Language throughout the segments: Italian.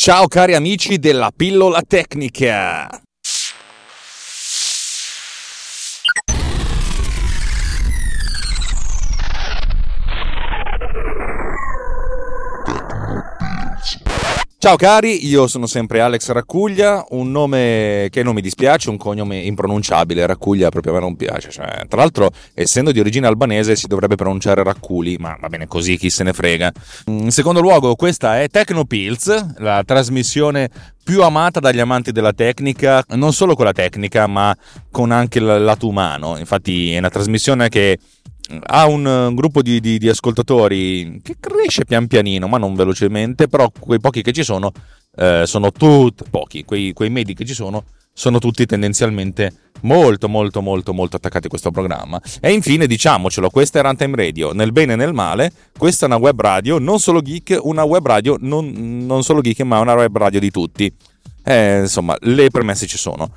Ciao cari amici della pillola tecnica! Ciao cari, io sono sempre Alex Raccuglia, un nome che non mi dispiace, un cognome impronunciabile, Raccuglia proprio a me non piace. Cioè, tra l'altro, essendo di origine albanese, si dovrebbe pronunciare Racculi, ma va bene così, chi se ne frega. In secondo luogo, questa è Tecnopills, la trasmissione più amata dagli amanti della tecnica, non solo con la tecnica, ma con anche il lato umano. Infatti è una trasmissione che ha un, un gruppo di, di, di, ascoltatori che cresce pian pianino, ma non velocemente, però quei pochi che ci sono eh, sono tutti pochi, quei, quei medi che ci sono sono tutti tendenzialmente molto molto molto molto attaccati a questo programma. E infine diciamocelo, questa è Runtime Radio, nel bene e nel male, questa è una web radio, non solo geek, una web radio non, non solo geek, ma una web radio di tutti. Eh, insomma, le premesse ci sono.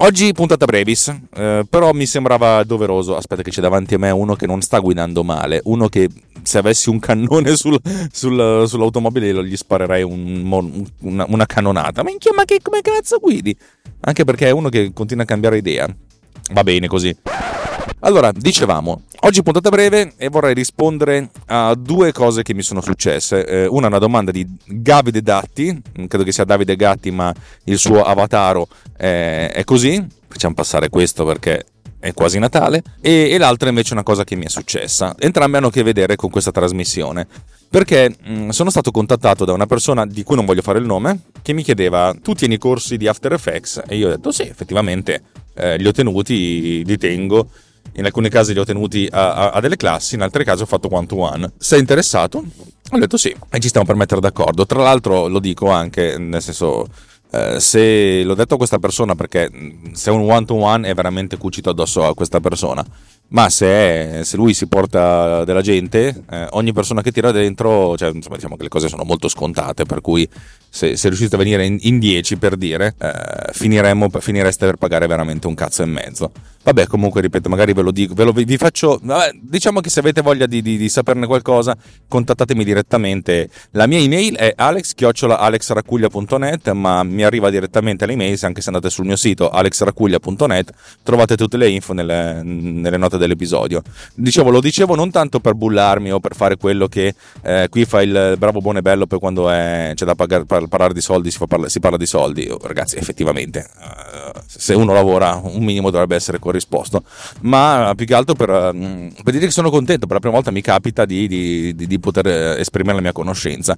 Oggi puntata brevis, eh, però mi sembrava doveroso. Aspetta, che c'è davanti a me uno che non sta guidando male. Uno che se avessi un cannone sul, sul, sull'automobile gli sparerei un, una, una, cannonata. Minchia, ma che come cazzo guidi? Anche perché è uno che continua a cambiare idea. Va bene così. Allora, dicevamo, oggi puntata breve e vorrei rispondere a due cose che mi sono successe. Eh, una è una domanda di Davide Datti, credo che sia Davide Gatti, ma il suo avatar è, è così. Facciamo passare questo perché è quasi Natale, e, e, l'altra invece è una cosa che mi è successa. Entrambe hanno a che vedere con questa trasmissione. Perché mh, sono stato contattato da una persona di cui non voglio fare il nome, che mi chiedeva: Tu tieni i corsi di After Effects? E io ho detto: Sì, effettivamente eh, li ho tenuti, li tengo in alcuni casi li ho tenuti a, a, a delle classi, in altri casi ho fatto one to one. Sei interessato? Ho detto sì, e ci stiamo per mettere d'accordo. Tra l'altro lo dico anche, nel senso, eh, se l'ho detto a questa persona perché se un one to one è veramente cucito addosso a questa persona ma se, è, se, lui si porta della gente, eh, ogni persona che tira dentro, cioè, insomma, diciamo che le cose sono molto scontate, per cui se, se riuscite a venire in 10 per dire, eh, finireste per pagare veramente un cazzo e mezzo. Vabbè, comunque, ripeto, magari ve lo dico, ve lo, vi faccio, vabbè, diciamo che se avete voglia di, di, di, saperne qualcosa, contattatemi direttamente. La mia email è alex-alexracuglia.net, ma mi arriva direttamente l'email, anche se andate sul mio sito alexracuglia.net, trovate tutte le info nelle, nelle note dell'episodio. Dicevo, lo dicevo non tanto per bullarmi o per fare quello che eh, qui fa il bravo buono e bello per quando è, c'è da pagare, par, parlare di soldi, si, parla, si parla di soldi. Oh, ragazzi, effettivamente, uh, se uno lavora, un minimo dovrebbe essere corrisposto. Ma più che altro per, uh, per dire che sono contento, per la prima volta mi capita di, di, di, di poter esprimere la mia conoscenza.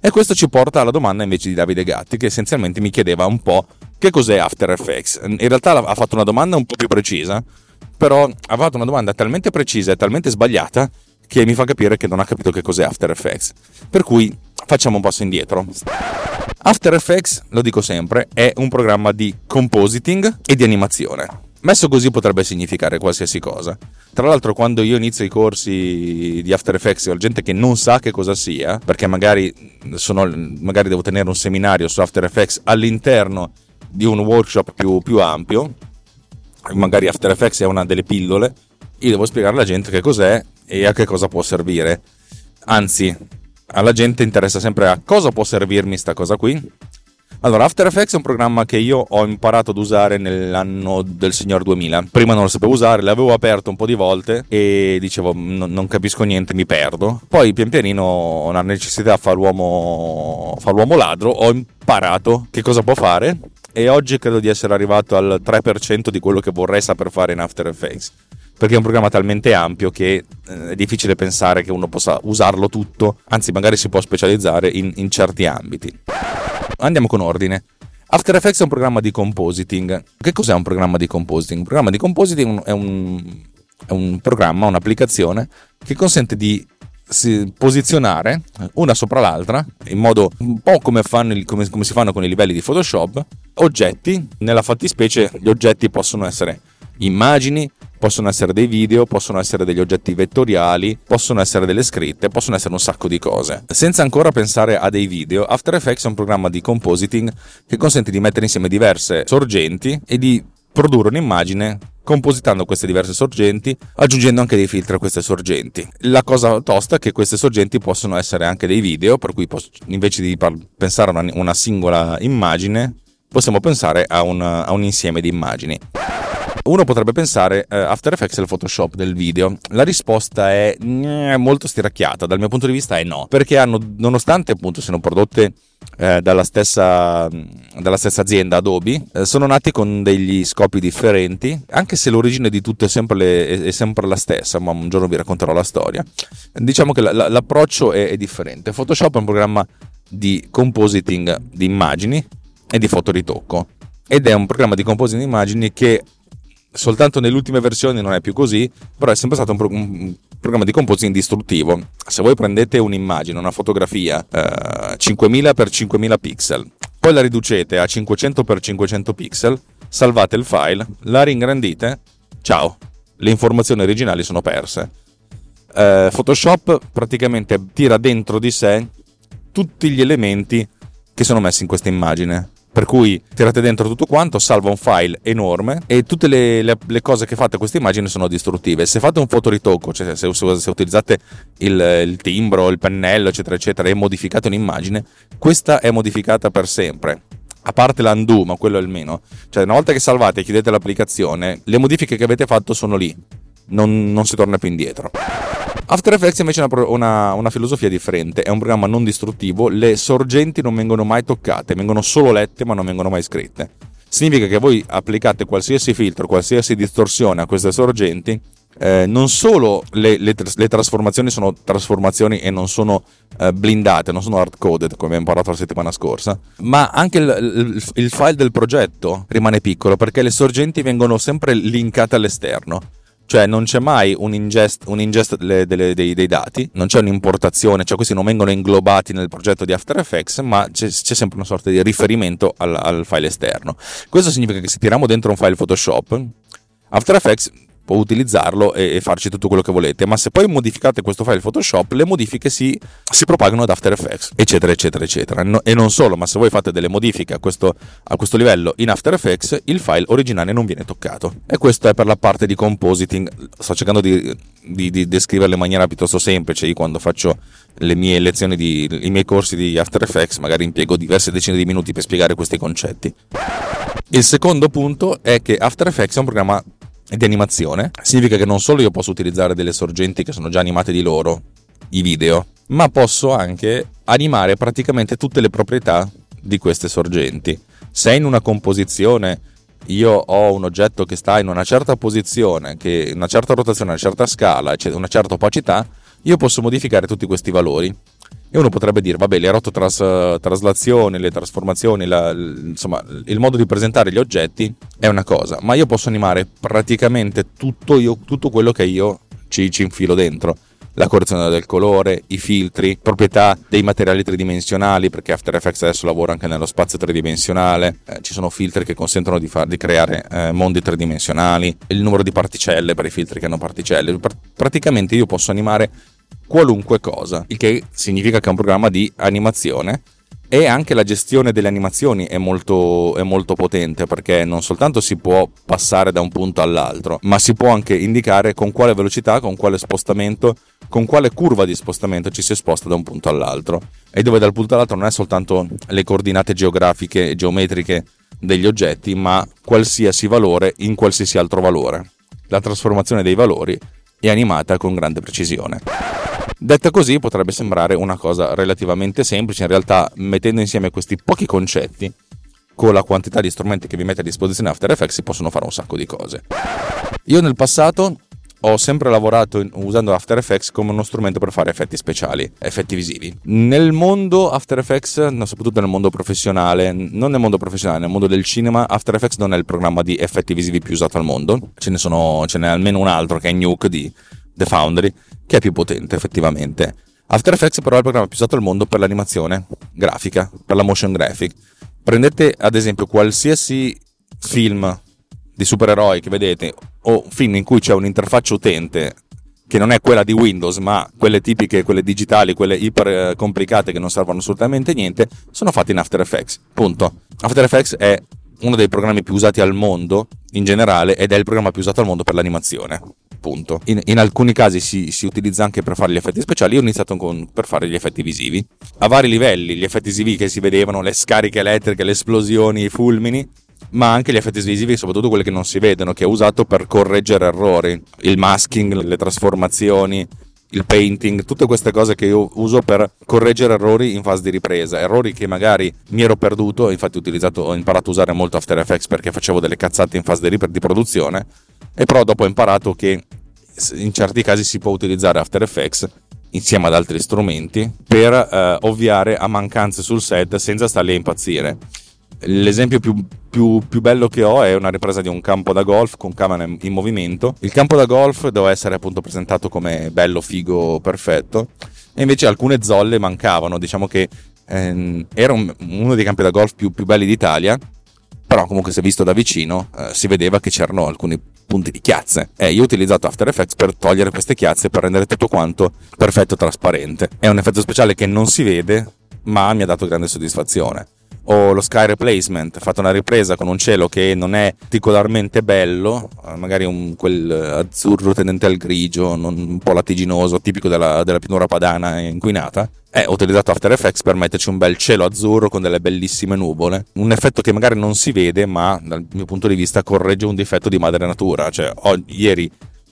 E questo ci porta alla domanda invece di Davide Gatti, che essenzialmente mi chiedeva un po' che cos'è After Effects. In realtà ha fatto una domanda un po' più precisa però ha fatto una domanda talmente precisa e talmente sbagliata che mi fa capire che non ha capito che cos'è After Effects. Per cui facciamo un passo indietro. After Effects, lo dico sempre, è un programma di compositing e di animazione. Messo così potrebbe significare qualsiasi cosa. Tra l'altro, quando io inizio i corsi di After Effects, ho gente che non sa che cosa sia, perché magari, sono, magari devo tenere un seminario su After Effects all'interno di un workshop più, più ampio, magari After Effects è una delle pillole, io devo spiegare alla gente che cos'è e a che cosa può servire. Anzi, alla gente interessa sempre a cosa può servirmi sta cosa qui. Allora, After Effects è un programma che io ho imparato ad usare nell'anno del Signor 2000. Prima non lo sapevo usare, l'avevo aperto un po' di volte e dicevo non capisco niente, mi perdo. Poi pian pianino la necessità fa l'uomo, fa l'uomo ladro, ho imparato che cosa può fare e oggi credo di essere arrivato al 3% di quello che vorrei saper fare in After Effects perché è un programma talmente ampio che eh, è difficile pensare che uno possa usarlo tutto, anzi magari si può specializzare in, in certi ambiti. Andiamo con ordine. After Effects è un programma di compositing. Che cos'è un programma di compositing? Un programma di compositing è un, è un programma, un'applicazione che consente di posizionare una sopra l'altra in modo un po' come, fanno, come, come si fanno con i livelli di Photoshop oggetti nella fattispecie gli oggetti possono essere immagini possono essere dei video, possono essere degli oggetti vettoriali, possono essere delle scritte, possono essere un sacco di cose. Senza ancora pensare a dei video, After Effects è un programma di compositing che consente di mettere insieme diverse sorgenti e di produrre un'immagine compositando queste diverse sorgenti, aggiungendo anche dei filtri a queste sorgenti. La cosa tosta è che queste sorgenti possono essere anche dei video, per cui invece di pensare a una, singola immagine, possiamo pensare a un, a un insieme di immagini. Uno potrebbe pensare eh, After Effects è il Photoshop del video. La risposta è eh, molto stiracchiata, dal mio punto di vista è no, perché hanno, nonostante appunto siano prodotte eh, dalla, stessa, dalla, stessa, azienda Adobe, eh, sono nati con degli scopi differenti, anche se l'origine di tutto è sempre, le, è sempre la stessa, ma un giorno vi racconterò la storia. Diciamo che la, la, l'approccio è, è differente. Photoshop è un programma di compositing di immagini e di fotoritocco ed è un programma di compositing di immagini che soltanto nelle ultime versioni non è più così, però è sempre stato un, pro- un programma di compositing distruttivo. Se voi prendete un'immagine, una fotografia eh, 5000x5000 pixel, poi la riducete a 500x500 pixel, salvate il file, la ringrandite, ciao, le informazioni originali sono perse. Eh, Photoshop praticamente tira dentro di sé tutti gli elementi che sono messi in questa immagine per cui tirate dentro tutto quanto, salva un file enorme e tutte le, le, le cose che fate a questa immagine sono distruttive. Se fate un fotoritocco, cioè se, se, se utilizzate il, il, timbro, il pennello, eccetera, eccetera, e modificate un'immagine, questa è modificata per sempre. A parte l'undo, ma quello è il meno. Cioè, una volta che salvate e chiudete l'applicazione, le modifiche che avete fatto sono lì. Non, non si torna più indietro. After Effects invece ha una, una, una, filosofia differente, è un programma non distruttivo, le sorgenti non vengono mai toccate, vengono solo lette ma non vengono mai scritte. Significa che voi applicate qualsiasi filtro, qualsiasi distorsione a queste sorgenti, eh, non solo le, le, le, trasformazioni sono trasformazioni e non sono eh, blindate, non sono hard coded come abbiamo parlato la settimana scorsa, ma anche il, il, il file del progetto rimane piccolo perché le sorgenti vengono sempre linkate all'esterno. Cioè non c'è mai un ingest, un ingest delle, delle, dei, dei, dati, non c'è un'importazione, cioè questi non vengono inglobati nel progetto di After Effects, ma c'è, c'è sempre una sorta di riferimento al, al, file esterno. Questo significa che se tiriamo dentro un file Photoshop, After Effects può utilizzarlo e, e, farci tutto quello che volete, ma se poi modificate questo file Photoshop, le modifiche si, si propagano ad After Effects, eccetera, eccetera, eccetera. No, e non solo, ma se voi fate delle modifiche a questo, a questo, livello in After Effects, il file originale non viene toccato. E questo è per la parte di compositing. Sto cercando di, di, di descriverlo in maniera piuttosto semplice. Io quando faccio le mie lezioni, di, i miei corsi di After Effects, magari impiego diverse decine di minuti per spiegare questi concetti. Il secondo punto è che After Effects è un programma di animazione, significa che non solo io posso utilizzare delle sorgenti che sono già animate di loro, i video, ma posso anche animare praticamente tutte le proprietà di queste sorgenti. Se in una composizione io ho un oggetto che sta in una certa posizione, che una certa rotazione, una certa scala, una certa opacità, io posso modificare tutti questi valori e uno potrebbe dire, vabbè, le rototras, traslazioni, le trasformazioni, la, insomma, il modo di presentare gli oggetti è una cosa, ma io posso animare praticamente tutto, io, tutto quello che io ci, ci infilo dentro. La correzione del colore, i filtri, proprietà dei materiali tridimensionali, perché After Effects adesso lavora anche nello spazio tridimensionale, eh, ci sono filtri che consentono di, far, di creare eh, mondi tridimensionali, il numero di particelle per i filtri che hanno particelle, Pr- praticamente io posso animare qualunque cosa, il che significa che è un programma di animazione e anche la gestione delle animazioni è molto, è molto, potente perché non soltanto si può passare da un punto all'altro, ma si può anche indicare con quale velocità, con quale spostamento, con quale curva di spostamento ci si sposta da un punto all'altro. E dove dal punto all'altro non è soltanto le coordinate geografiche e geometriche degli oggetti, ma qualsiasi valore in qualsiasi altro valore. La trasformazione dei valori è animata con grande precisione. Detta così potrebbe sembrare una cosa relativamente semplice, in realtà mettendo insieme questi pochi concetti con la quantità di strumenti che vi mette a disposizione After Effects si possono fare un sacco di cose. Io nel passato ho sempre lavorato in, usando After Effects come uno strumento per fare effetti speciali, effetti visivi. Nel mondo After Effects, soprattutto nel mondo professionale, non nel mondo professionale, nel mondo del cinema, After Effects non è il programma di effetti visivi più usato al mondo. Ce ne sono, ce n'è almeno un altro che è Nuke di The Foundry, che è più potente effettivamente. After Effects però è il programma più usato al mondo per l'animazione grafica, per la motion graphic. Prendete ad esempio qualsiasi film di supereroi che vedete o film in cui c'è un'interfaccia utente che non è quella di Windows, ma quelle tipiche, quelle digitali, quelle iper eh, complicate che non servono assolutamente niente, sono fatti in After Effects. Punto. After Effects è uno dei programmi più usati al mondo in generale ed è il programma più usato al mondo per l'animazione. Punto. In, in alcuni casi si, si, utilizza anche per fare gli effetti speciali. Io ho iniziato con, per fare gli effetti visivi a vari livelli. Gli effetti visivi che si vedevano, le scariche elettriche, le esplosioni, i fulmini, ma anche gli effetti visivi, soprattutto quelli che non si vedono, che ho usato per correggere errori, il masking, le trasformazioni, il painting, tutte queste cose che io uso per correggere errori in fase di ripresa, errori che magari mi ero perduto, infatti ho, utilizzato, ho imparato a usare molto After Effects perché facevo delle cazzate in fase di, di produzione, e però dopo ho imparato che in certi casi si può utilizzare After Effects insieme ad altri strumenti per eh, ovviare a mancanze sul set senza starli a impazzire. L'esempio più, più, più, bello che ho è una ripresa di un campo da golf con camera in movimento. Il campo da golf doveva essere appunto presentato come bello, figo, perfetto, e invece alcune zolle mancavano. Diciamo che ehm, era un, uno dei campi da golf più, più, belli d'Italia, però comunque se visto da vicino eh, si vedeva che c'erano alcuni punti di chiazze. E io ho utilizzato After Effects per togliere queste chiazze per rendere tutto quanto perfetto e trasparente. È un effetto speciale che non si vede, ma mi ha dato grande soddisfazione o lo sky replacement, fatto una ripresa con un cielo che non è particolarmente bello, eh, magari un, quel azzurro tendente al grigio, non, un po' lattiginoso, tipico della, della pianura padana inquinata. Ho utilizzato After Effects per metterci un bel cielo azzurro con delle bellissime nuvole. Un effetto che magari non si vede, ma dal mio punto di vista corregge un difetto di madre natura. Cioè, ho, ieri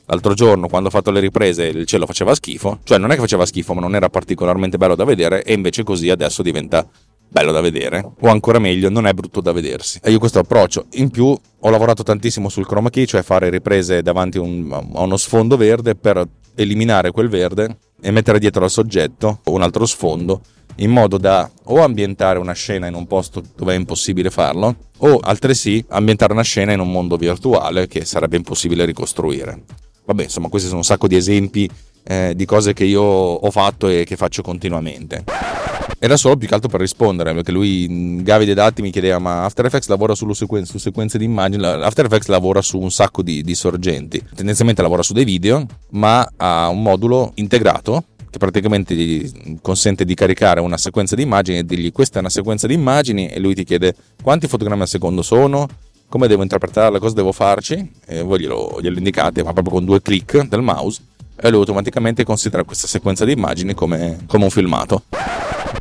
L'altro giorno, quando ho fatto le riprese, il cielo faceva schifo, cioè non è che faceva schifo, ma non era particolarmente bello da vedere, e invece così adesso diventa bello da vedere, o ancora meglio, non è brutto da vedersi. E io questo approccio. In più ho lavorato tantissimo sul chroma key, cioè fare riprese davanti un, a uno sfondo verde per eliminare quel verde e mettere dietro al soggetto un altro sfondo in modo da o ambientare una scena in un posto dove è impossibile farlo o altresì ambientare una scena in un mondo virtuale che sarebbe impossibile ricostruire. Vabbè, insomma, questi sono un sacco di esempi eh, di cose che io ho fatto e che faccio continuamente. Era solo più che altro per rispondere, perché lui, Gavi dei dati, mi chiedeva: Ma After Effects lavora solo sequen- su sequenze di immagini? After Effects lavora su un sacco di, di sorgenti. Tendenzialmente lavora su dei video, ma ha un modulo integrato che praticamente gli consente di caricare una sequenza di immagini e dirgli questa è una sequenza di immagini e lui ti chiede quanti fotogrammi al secondo sono, come devo interpretarla, cosa devo farci e voi glielo, glielo indicate ma proprio con due clic del mouse e lui automaticamente considera questa sequenza di immagini come, come un filmato.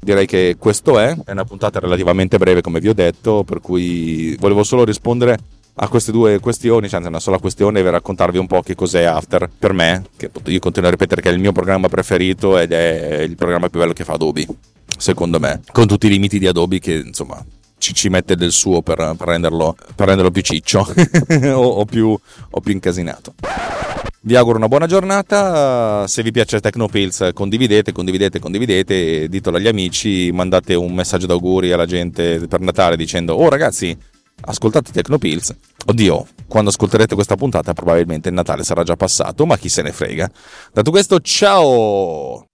Direi che questo è, è una puntata relativamente breve come vi ho detto, per cui volevo solo rispondere a queste due questioni, cioè una sola questione e raccontarvi un po' che cos'è After per me, che io continuo a ripetere che è il mio programma preferito ed è il programma più bello che fa Adobe, secondo me, con tutti i limiti di Adobe che insomma ci, ci mette del suo per, per, renderlo, per renderlo, più ciccio o, o, più, o più incasinato. Vi auguro una buona giornata. Se vi piace Tecnopills, condividete, condividete, condividete. Ditelo agli amici. Mandate un messaggio d'auguri alla gente per Natale dicendo: Oh ragazzi, ascoltate Tecnopills. Oddio, quando ascolterete questa puntata, probabilmente il Natale sarà già passato, ma chi se ne frega. Dato questo, ciao!